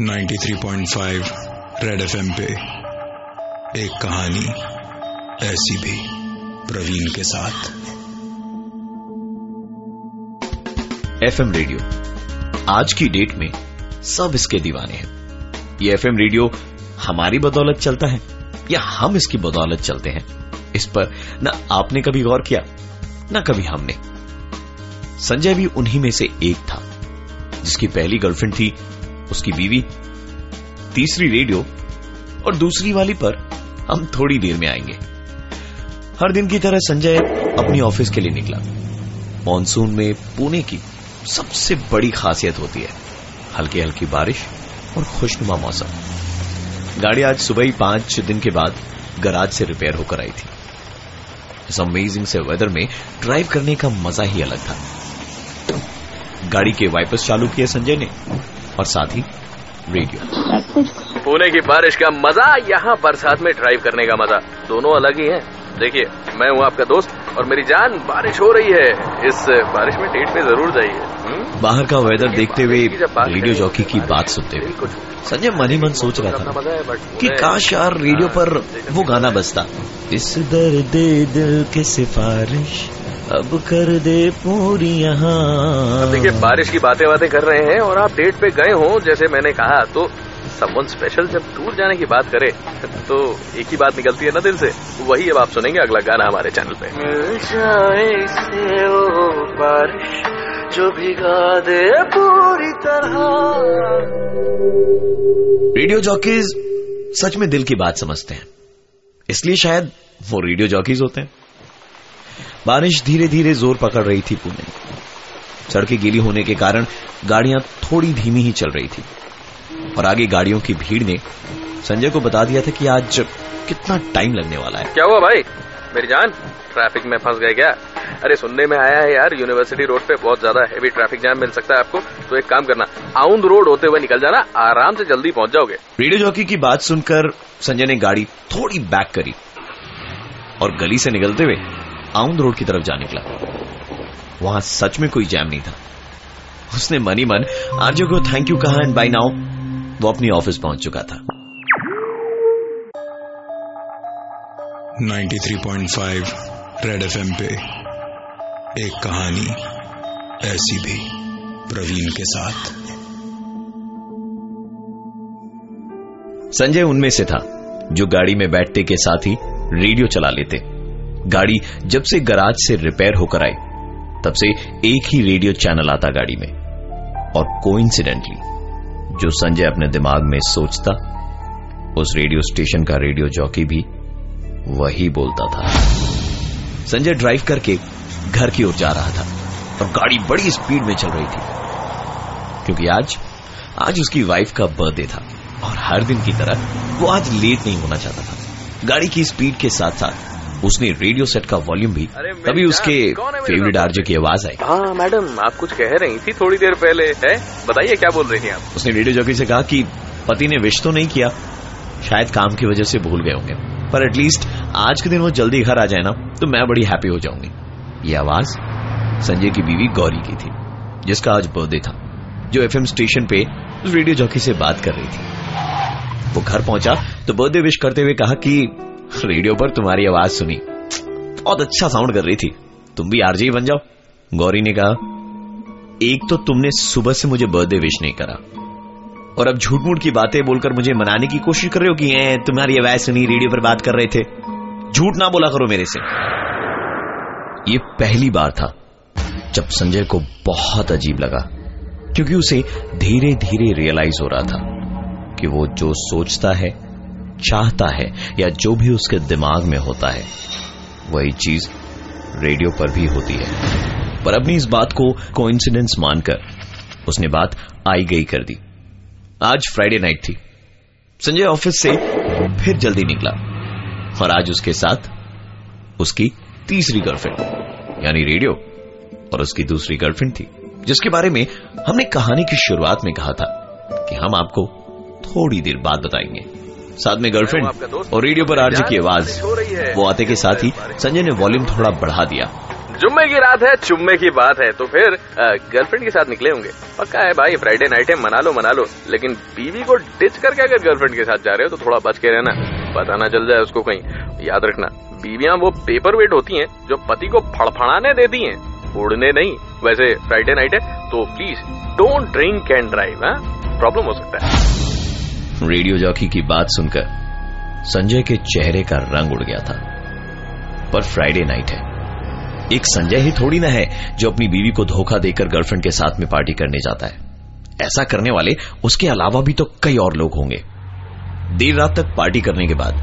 93.5 red FM पे एक कहानी ऐसी भी प्रवीण के साथ। एफएम रेडियो आज की डेट में सब इसके दीवाने हैं। ये एफएम रेडियो हमारी बदौलत चलता है, या हम इसकी बदौलत चलते हैं? इस पर ना आपने कभी गौर किया, न कभी हमने। संजय भी उन्हीं में से एक था, जिसकी पहली गर्लफ्रेंड थी उसकी बीवी, तीसरी रेडियो और दूसरी वाली पर हम थोड़ी देर में आएँगे। हर दिन की तरह संजय अपनी ऑफ़िस के लिए निकला। मॉनसून में पुणे की सबसे बड़ी खासियत होती है हल्की हल्की बारिश और खुशनुमा मौसम। गाड़ी आज सुबह ही पाँच दिन के बाद गराज से रिपेयर होकर आई थी। इस अमेजिंग से वेदर में ड्राइव करने का मज़ा ही अलग था। गाड़ी के वाइपर्स चालू किए संजय ने। और साथ ही रेडियो पुणे की बारिश का मज़ा यहाँ बरसात में ड्राइव करने का मज़ा। दोनों अलग ही हैं। देखिए मैं हूँ आपका दोस्त और मेरी जान बारिश हो रही है। इस बारिश में डेट पे ज़रूर जाइए। हम्म? बाहर का वेदर देखते हुए रेडियो जॉकी की बात सुनते हुए। संजय मन ही मन सोच रहा था है कि काश यार रेडियो पर वो गाना बजता। इस दर्द दिल की सिफारिश। अब कर दे पूरी यहाँ। देखिए बारिश की बातें बातें कर रहे हैं और आप डेट पे गए हो जैसे मैंने कहा तो समवन स्पेशल जब दूर जाने की बात करे तो एक ही बात निकलती है ना दिल से। वही अब आप सुनेंगे अगला गाना हमारे चैनल पे। मिल जाए से वो बारिश जो भिगा दे पूरी तरह। रेडियो जॉकीज सच में दिल की बात समझते हैं। इसलिए शायद वो रेडियो जॉकीज होते हैं। बारिश धीरे धीरे ज़ोर पकड़ रही थी पुणे। सड़कें गीली होने के कारण गाड़ियाँ थोड़ी धीमी ही चल रही थी। और आगे गाड़ियों की भीड़ ने संजय को बता दिया था कि आज कितना टाइम लगने वाला है। क्या हुआ भाई? मेरी जान ट्रैफ़िक में फंस गए क्या? अरे सुनने में आया है यार यूनिवर्सिटी रोड पे बहुत ज़्यादा हैवी ट्रैफ़िक जाम मिल सकता है आपको। तो एक काम करना आउंद रोड होते हुए निकल जाना आराम से जल्दी पहुँच जाओगे। रेडियो जॉकी की बात सुनकर संजय ने गाड़ी थोड़ी बैक करी। और गली से निकलते हुए आउंद रोड की तरफ़ जा निकला। वहाँ सच में कोई जैम नहीं था। उसने मनी मन आरजो को थैंक यू कहा एंड बाय नाउ वो अपनी ऑफ़िस पहुँच चुका था। 93.5 रेड एफएम पे एक कहानी ऐसी भी प्रवीण के साथ। संजय उनमें से था जो गाड़ी में बैठते के साथ ही रेडियो चला लेते। गाड़ी जब से गराज से रिपेयर होकर आई, तब से एक ही रेडियो चैनल आता गाड़ी में। और कोइंसिडेंटली, जो संजय अपने दिमाग में सोचता, उस रेडियो स्टेशन का रेडियो जॉकी भी वही बोलता था। संजय ड्राइव करके घर की ओर जा रहा था, और गाड़ी बड़ी स्पीड में चल रही थी। क्योंकि आज आज उसकी वाइफ का बर्थडे था, और हर दिन की तरह वो आज लेट नहीं होना चाहता था। गाड़ी की स्पीड के साथ साथ उसने रेडियो सेट का वॉल्यूम भी। तभी उसके फेवरेट आरजे की आवाज़ आई। हाँ मैडम आप कुछ कह रही थी थोड़ी देर पहले है? बताइए क्या बोल रही थी आप? उसने रेडियो जॉकी से कहा कि पति ने विश तो नहीं किया शायद काम की वजह से भूल गए होंगे। पर एटलीस्ट आज के दिन वो जल्दी घर आ जाए ना तो मैं बड़ी हैप्पी हो जाऊँगी। ये आवाज़ संजय की बीवी गौरी की थी जिसका आज बर्थडे था जो एफएम स्टेशन पे रेडियो जॉकी से बात कर रही थी। वो घर पहुँचा तो बर्थडे विश करते हुए कहा कि रेडियो पर तुम्हारी आवाज़ सुनी। बहुत अच्छा साउंड कर रही थी। तुम भी आरजे बन जाओ गौरी ने कहा। एक तो तुमने सुबह से मुझे बर्थडे विश नहीं करा। और अब झूठ मूठ की बातें बोलकर मुझे मनाने की कोशिश कर रहे हो कि "ए, तुम्हारी आवाज़ सुनी रेडियो पर बात कर रहे थे। झूठ ना बोला करो मेरे से। ये पहली बार था जब संजय को बहुत अजीब लगा क्योंकि उसे धीरे धीरे रियलाइज़ हो रहा था कि वो जो सोचता है चाहता है या जो भी उसके दिमाग में होता है, वही चीज़ रेडियो पर भी होती है। पर अपनी इस बात को कोइंसिडेंस मानकर उसने बात आई गई कर दी। आज फ्राइडे नाइट थी। संजय ऑफ़िस से फिर जल्दी निकला और आज उसके साथ उसकी तीसरी गर्लफ्रेंड यानी रेडियो, और उसकी दूसरी गर्लफ्रेंड थी, जिसके बारे में हमने कहानी की शुरुआत में कहा था कि हम आपको थोड़ी देर बाद बताएँगे। साथ में गर्लफ्रेंड और रेडियो पर आरजे की आवाज़। वो आते के साथ ही संजय ने वॉल्यूम थोड़ा बढ़ा दिया। जुम्मे की रात है चुम्मे की बात है तो फिर गर्लफ्रेंड के साथ निकले होंगे। पक्का है भाई फ्राइडे नाइट है मना लो मना लो। लेकिन बीवी को डिच करके अगर गर्लफ्रेंड के साथ जा रहे हो तो थोड़ा बच के रहना। पता ना चल जाए उसको कहीं। याद रखना बीवियाँ वो पेपर वेट होती हैं जो पति को फड़फड़ाने देती हैं। उड़ने नहीं वैसे फ्राइडे नाइट है तो please don't drink and drive problem हो सकता है। रेडियो जॉकी की बात सुनकर संजय के चेहरे का रंग उड़ गया था। पर फ्राइडे नाइट है। एक संजय ही थोड़ी ना है जो अपनी बीवी को धोखा देकर गर्लफ्रेंड के साथ में पार्टी करने जाता है। ऐसा करने वाले उसके अलावा भी तो कई और लोग होंगे। देर रात तक पार्टी करने के बाद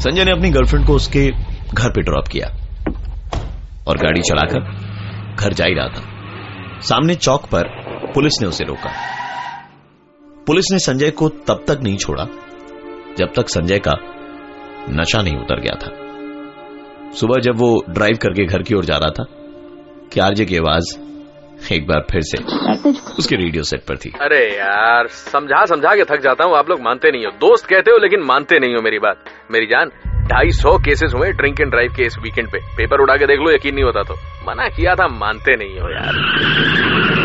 संजय ने अपनी गर्लफ्रेंड को उसके घर पे ड्रॉप किया और गाड़ी चलाकर घर जा ही रहा था। सामने चौक पर पुलिस ने उसे रोका। पुलिस ने संजय को तब तक नहीं छोड़ा, जब तक संजय का नशा नहीं उतर गया था। सुबह जब वो ड्राइव करके घर की ओर जा रहा था कि आरजे की आवाज़ एक बार फिर से उसके रेडियो सेट पर थी। अरे यार, समझा समझा के थक जाता हूँ, आप लोग मानते नहीं हो। दोस्त कहते हो, लेकिन मानते नहीं हो मेरी बात। मेरी जान, ढाई सौ केसेस हुए ड्रिंक एंड ड्राइव के इस वीकेंड पे। पेपर उड़ा के देख लो, यकीन नहीं होता तो। मना किया था, मानते नहीं हो यार।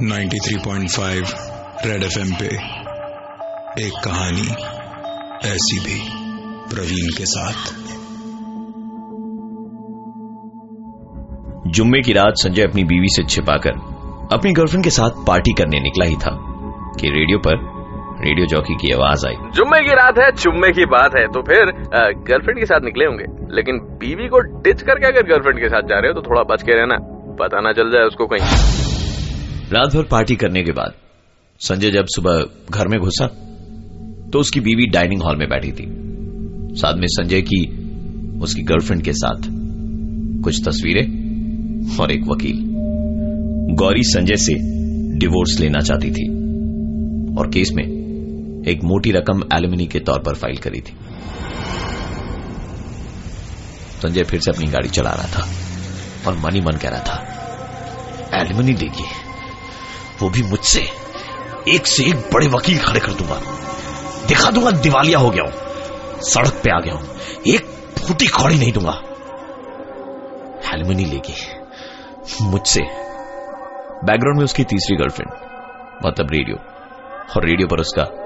93.5 रेड एफएम पे एक कहानी ऐसी भी प्रवीण के साथ। जुम्मे की रात संजय अपनी बीवी से छिपाकर अपनी गर्लफ्रेंड के साथ पार्टी करने निकला ही था कि रेडियो पर रेडियो जॉकी की आवाज़ आई। जुम्मे की रात है चुम्मे की बात है तो फिर गर्लफ्रेंड के साथ निकले होंगे। लेकिन बीवी को डिच करके अगर गर्लफ्रेंड के साथ जा रहे हो तो थोड़ा बच के रहना। पता ना चल जाए उसको कहीं। रात भर पार्टी करने के बाद, संजय जब सुबह घर में घुसा तो उसकी बीवी डाइनिंग हॉल में बैठी थी। साथ में संजय की उसकी गर्लफ्रेंड के साथ कुछ तस्वीरें और एक वकील। गौरी संजय से डिवोर्स लेना चाहती थी और केस में एक मोटी रकम एल्यूमिनी के तौर पर फ़ाइल करी थी। संजय फिर से अपनी गाड़ी चला रहा था और मनी मन कह रहा था एल्यूमिनी देगी वो भी मुझसे एक से एक बड़े वकील खड़े कर दूँगा। दिखा दूँगा, दिवालिया हो गया हूँ। सड़क पे आ गया हूँ। एक फूटी खौड़ी नहीं दूँगा। हेलमनी लेगी मुझसे। बैकग्राउंड में उसकी तीसरी गर्लफ्रेंड मतलब रेडियो। और रेडियो पर उसका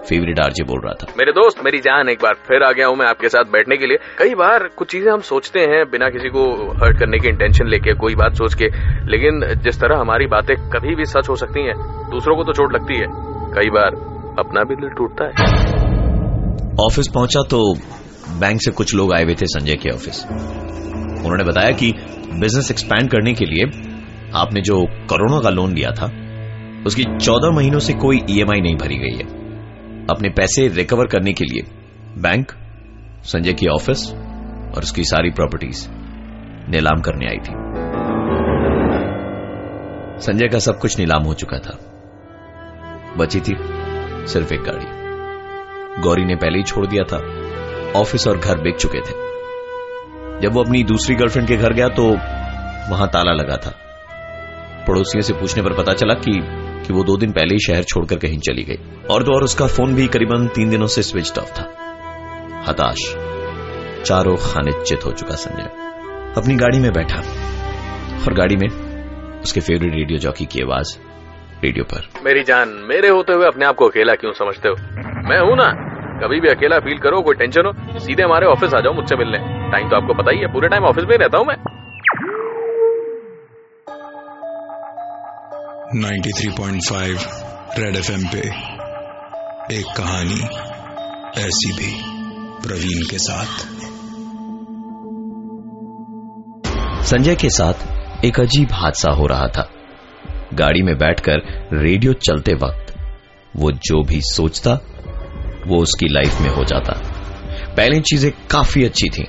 फेवरेट आरजे बोल रहा था। मेरे दोस्त मेरी जान एक बार फिर आ गया हूँ मैं आपके साथ बैठने के लिए। कई बार कुछ चीज़ें हम सोचते हैं बिना किसी को हर्ट करने की इंटेंशन लेके कोई बात सोच के लेकिन जिस तरह हमारी बातें कभी भी सच हो सकती हैं दूसरों को तो चोट लगती है। कई बार अपना भी दिल टूटता है। ऑफ़िस पहुँचा तो बैंक से कुछ लोग आए हुए थे संजय के ऑफ़िस। उन्होंने बताया कि बिज़नेस एक्सपैंड करने के लिए आपने जो करोड़ों का लोन लिया था उसकी चौदह महीनों से कोई ईएमआई नहीं भरी गई है। अपने पैसे रिकवर करने के लिए बैंक संजय की ऑफ़िस और उसकी सारी प्रॉपर्टीज़ नीलाम करने आई थी। संजय का सब कुछ नीलाम हो चुका था। बची थी सिर्फ़ एक गाड़ी। गौरी ने पहले ही छोड़ दिया था। ऑफ़िस और घर बिक चुके थे। जब वो अपनी दूसरी गर्लफ्रेंड के घर गया तो वहाँ ताला लगा था। पड़ोसियों से पूछने पर पता चला कि कि वो दो दिन पहले ही शहर छोड़कर कहीं चली गई। और तो और उसका फ़ोन भी करीबन तीन दिनों से स्विच ऑफ़ था। हताश, चारों खाने चित हो चुका संजय। अपनी गाड़ी में बैठा और गाड़ी में उसके फेवरेट रेडियो जॉकी की आवाज़ रेडियो पर। मेरी जान, मेरे होते हुए अपने आप को अकेला क्यों समझते हो? मैं हूँ ना। कभी भी अकेला फील करो, कोई टेंशन हो, सीधे हमारे ऑफ़िस आ जाओ मुझसे मिलने। टाइम तो आपको पता ही है, पूरे टाइम ऑफ़िस में रहता हूँ मैं। 93.5 रेड एफएम पे एक कहानी ऐसी भी प्रवीण के साथ। संजय के साथ एक अजीब हादसा हो रहा था। गाड़ी में बैठकर रेडियो चलते वक्त वो जो भी सोचता, वो उसकी लाइफ में हो जाता। पहले चीज़ें काफ़ी अच्छी थी,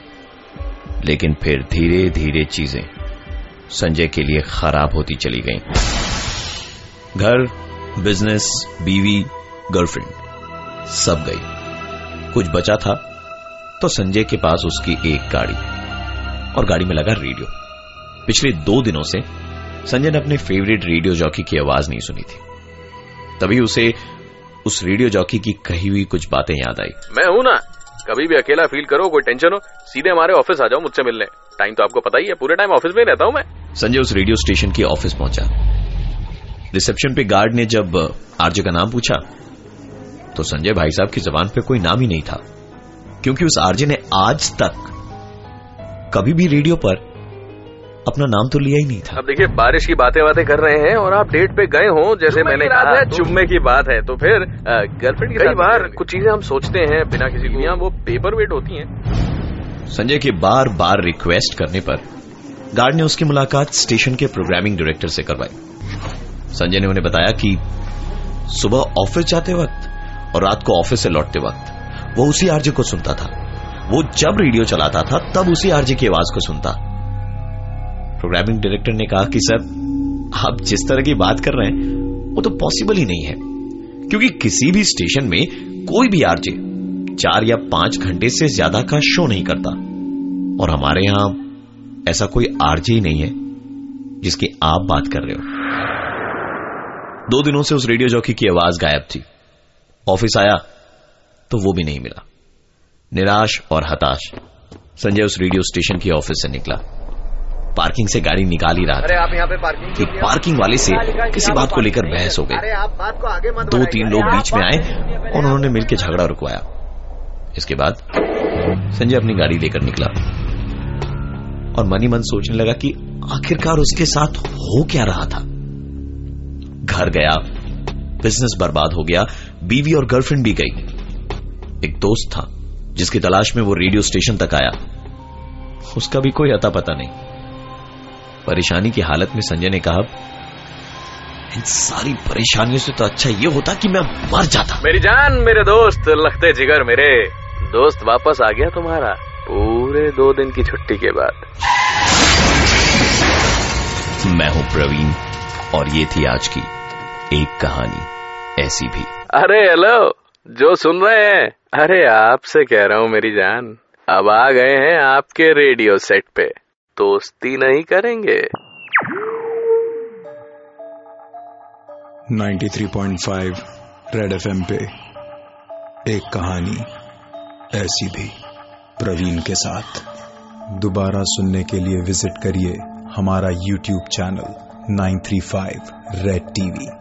लेकिन फिर धीरे धीरे चीज़ें संजय के लिए खराब होती चली गईं। घर बिज़नेस बीवी गर्लफ्रेंड सब गई। कुछ बचा था तो संजय के पास उसकी एक गाड़ी और गाड़ी में लगा रेडियो पिछले दो दिनों से संजय ने अपने फेवरेट रेडियो जॉकी की आवाज़ नहीं सुनी थी। तभी उसे उस रेडियो जॉकी की कही हुई कुछ बातें याद आई। मैं हूँ ना। कभी भी अकेला फील करो कोई टेंशन हो सीधे हमारे ऑफ़िस आ जाओ मुझसे मिलने। टाइम तो आपको पता ही है पूरे टाइम ऑफ़िस में रहता हूँ मैं। संजय उस रेडियो स्टेशन के ऑफ़िस पहुँचा। रिसेप्शन पे गार्ड ने जब आरजे का नाम पूछा तो संजय भाई साहब की जबान पे कोई नाम ही नहीं था। क्योंकि उस आरजे ने आज तक कभी भी रेडियो पर अपना नाम तो लिया ही नहीं था। अब देखिए बारिश की बातें बातें कर रहे हैं और आप डेट पे गए हो जैसे मैंने कहा है जुम्मे की बात है तो फिर गर्लफ्रेंड कई बार कुछ चीज़ें हम सोचते हैं बिना किसी को वो पेपर वेट होती हैं। संजय के बार बार रिक्वेस्ट करने पर गार्ड ने उसकी मुलाकात स्टेशन के प्रोग्रामिंग डायरेक्टर से करवाई। संजय ने उन्हें बताया कि सुबह ऑफ़िस जाते वक्त और रात को ऑफ़िस से लौटते वक्त, वो उसी आरजे को सुनता था। वो जब रेडियो चलाता था, तब उसी आरजे की आवाज़ को सुनता। प्रोग्रामिंग डायरेक्टर ने कहा कि, सर, आप जिस तरह की बात कर रहे हैं, वो तो पॉसिबल ही नहीं है। क्योंकि किसी भी स्टेशन में कोई भी आरजे चार या पाँच घंटे से ज़्यादा का शो नहीं करता। और हमारे यहाँ ऐसा कोई आरजे ही नहीं है जिसकी आप बात कर रहे हो। दो दिनों से उस रेडियो जॉकी की आवाज़ गायब थी। ऑफ़िस आया तो वो भी नहीं मिला। निराश और हताश संजय उस रेडियो स्टेशन की ऑफ़िस से निकला। पार्किंग से गाड़ी निकाल ही रहा था। आप यहाँ पे पार्किंग कि पार्किंग वाले से किसी बात को लेकर बहस हो। गई। दो तीन लोग बीच में आए और उन्होंने मिलकर झगड़ा रुकवाया। इसके बाद संजय अपनी गाड़ी लेकर निकला और मनी मन सोचने लगा कि आखिरकार उसके साथ हो क्या रहा था। घर गया। बिज़नेस बर्बाद हो गया। बीवी और गर्लफ्रेंड भी गई। एक दोस्त था जिसकी तलाश में वो रेडियो स्टेशन तक आया। उसका भी कोई अता पता नहीं। परेशानी की हालत में संजय ने कहा इन सारी परेशानियों से तो अच्छा ये होता कि मैं मर जाता। मेरी जान मेरे दोस्त लगते जिगर मेरे। दोस्त वापस आ गया तुम्हारा पूरे दो दिन की छुट्टी के बाद। मैं हूँ प्रवीण और ये थी आज की एक कहानी ऐसी भी। अरे हेलो जो सुन रहे हैं। अरे आपसे कह रहा हूँ मेरी जान। अब आ गए हैं आपके रेडियो सेट पे। दोस्ती नहीं करेंगे। 93.5 रेड एफएम पे एक कहानी ऐसी भी प्रवीण के साथ। दोबारा सुनने के लिए विज़िट करिए हमारा YouTube channel 935 Red TV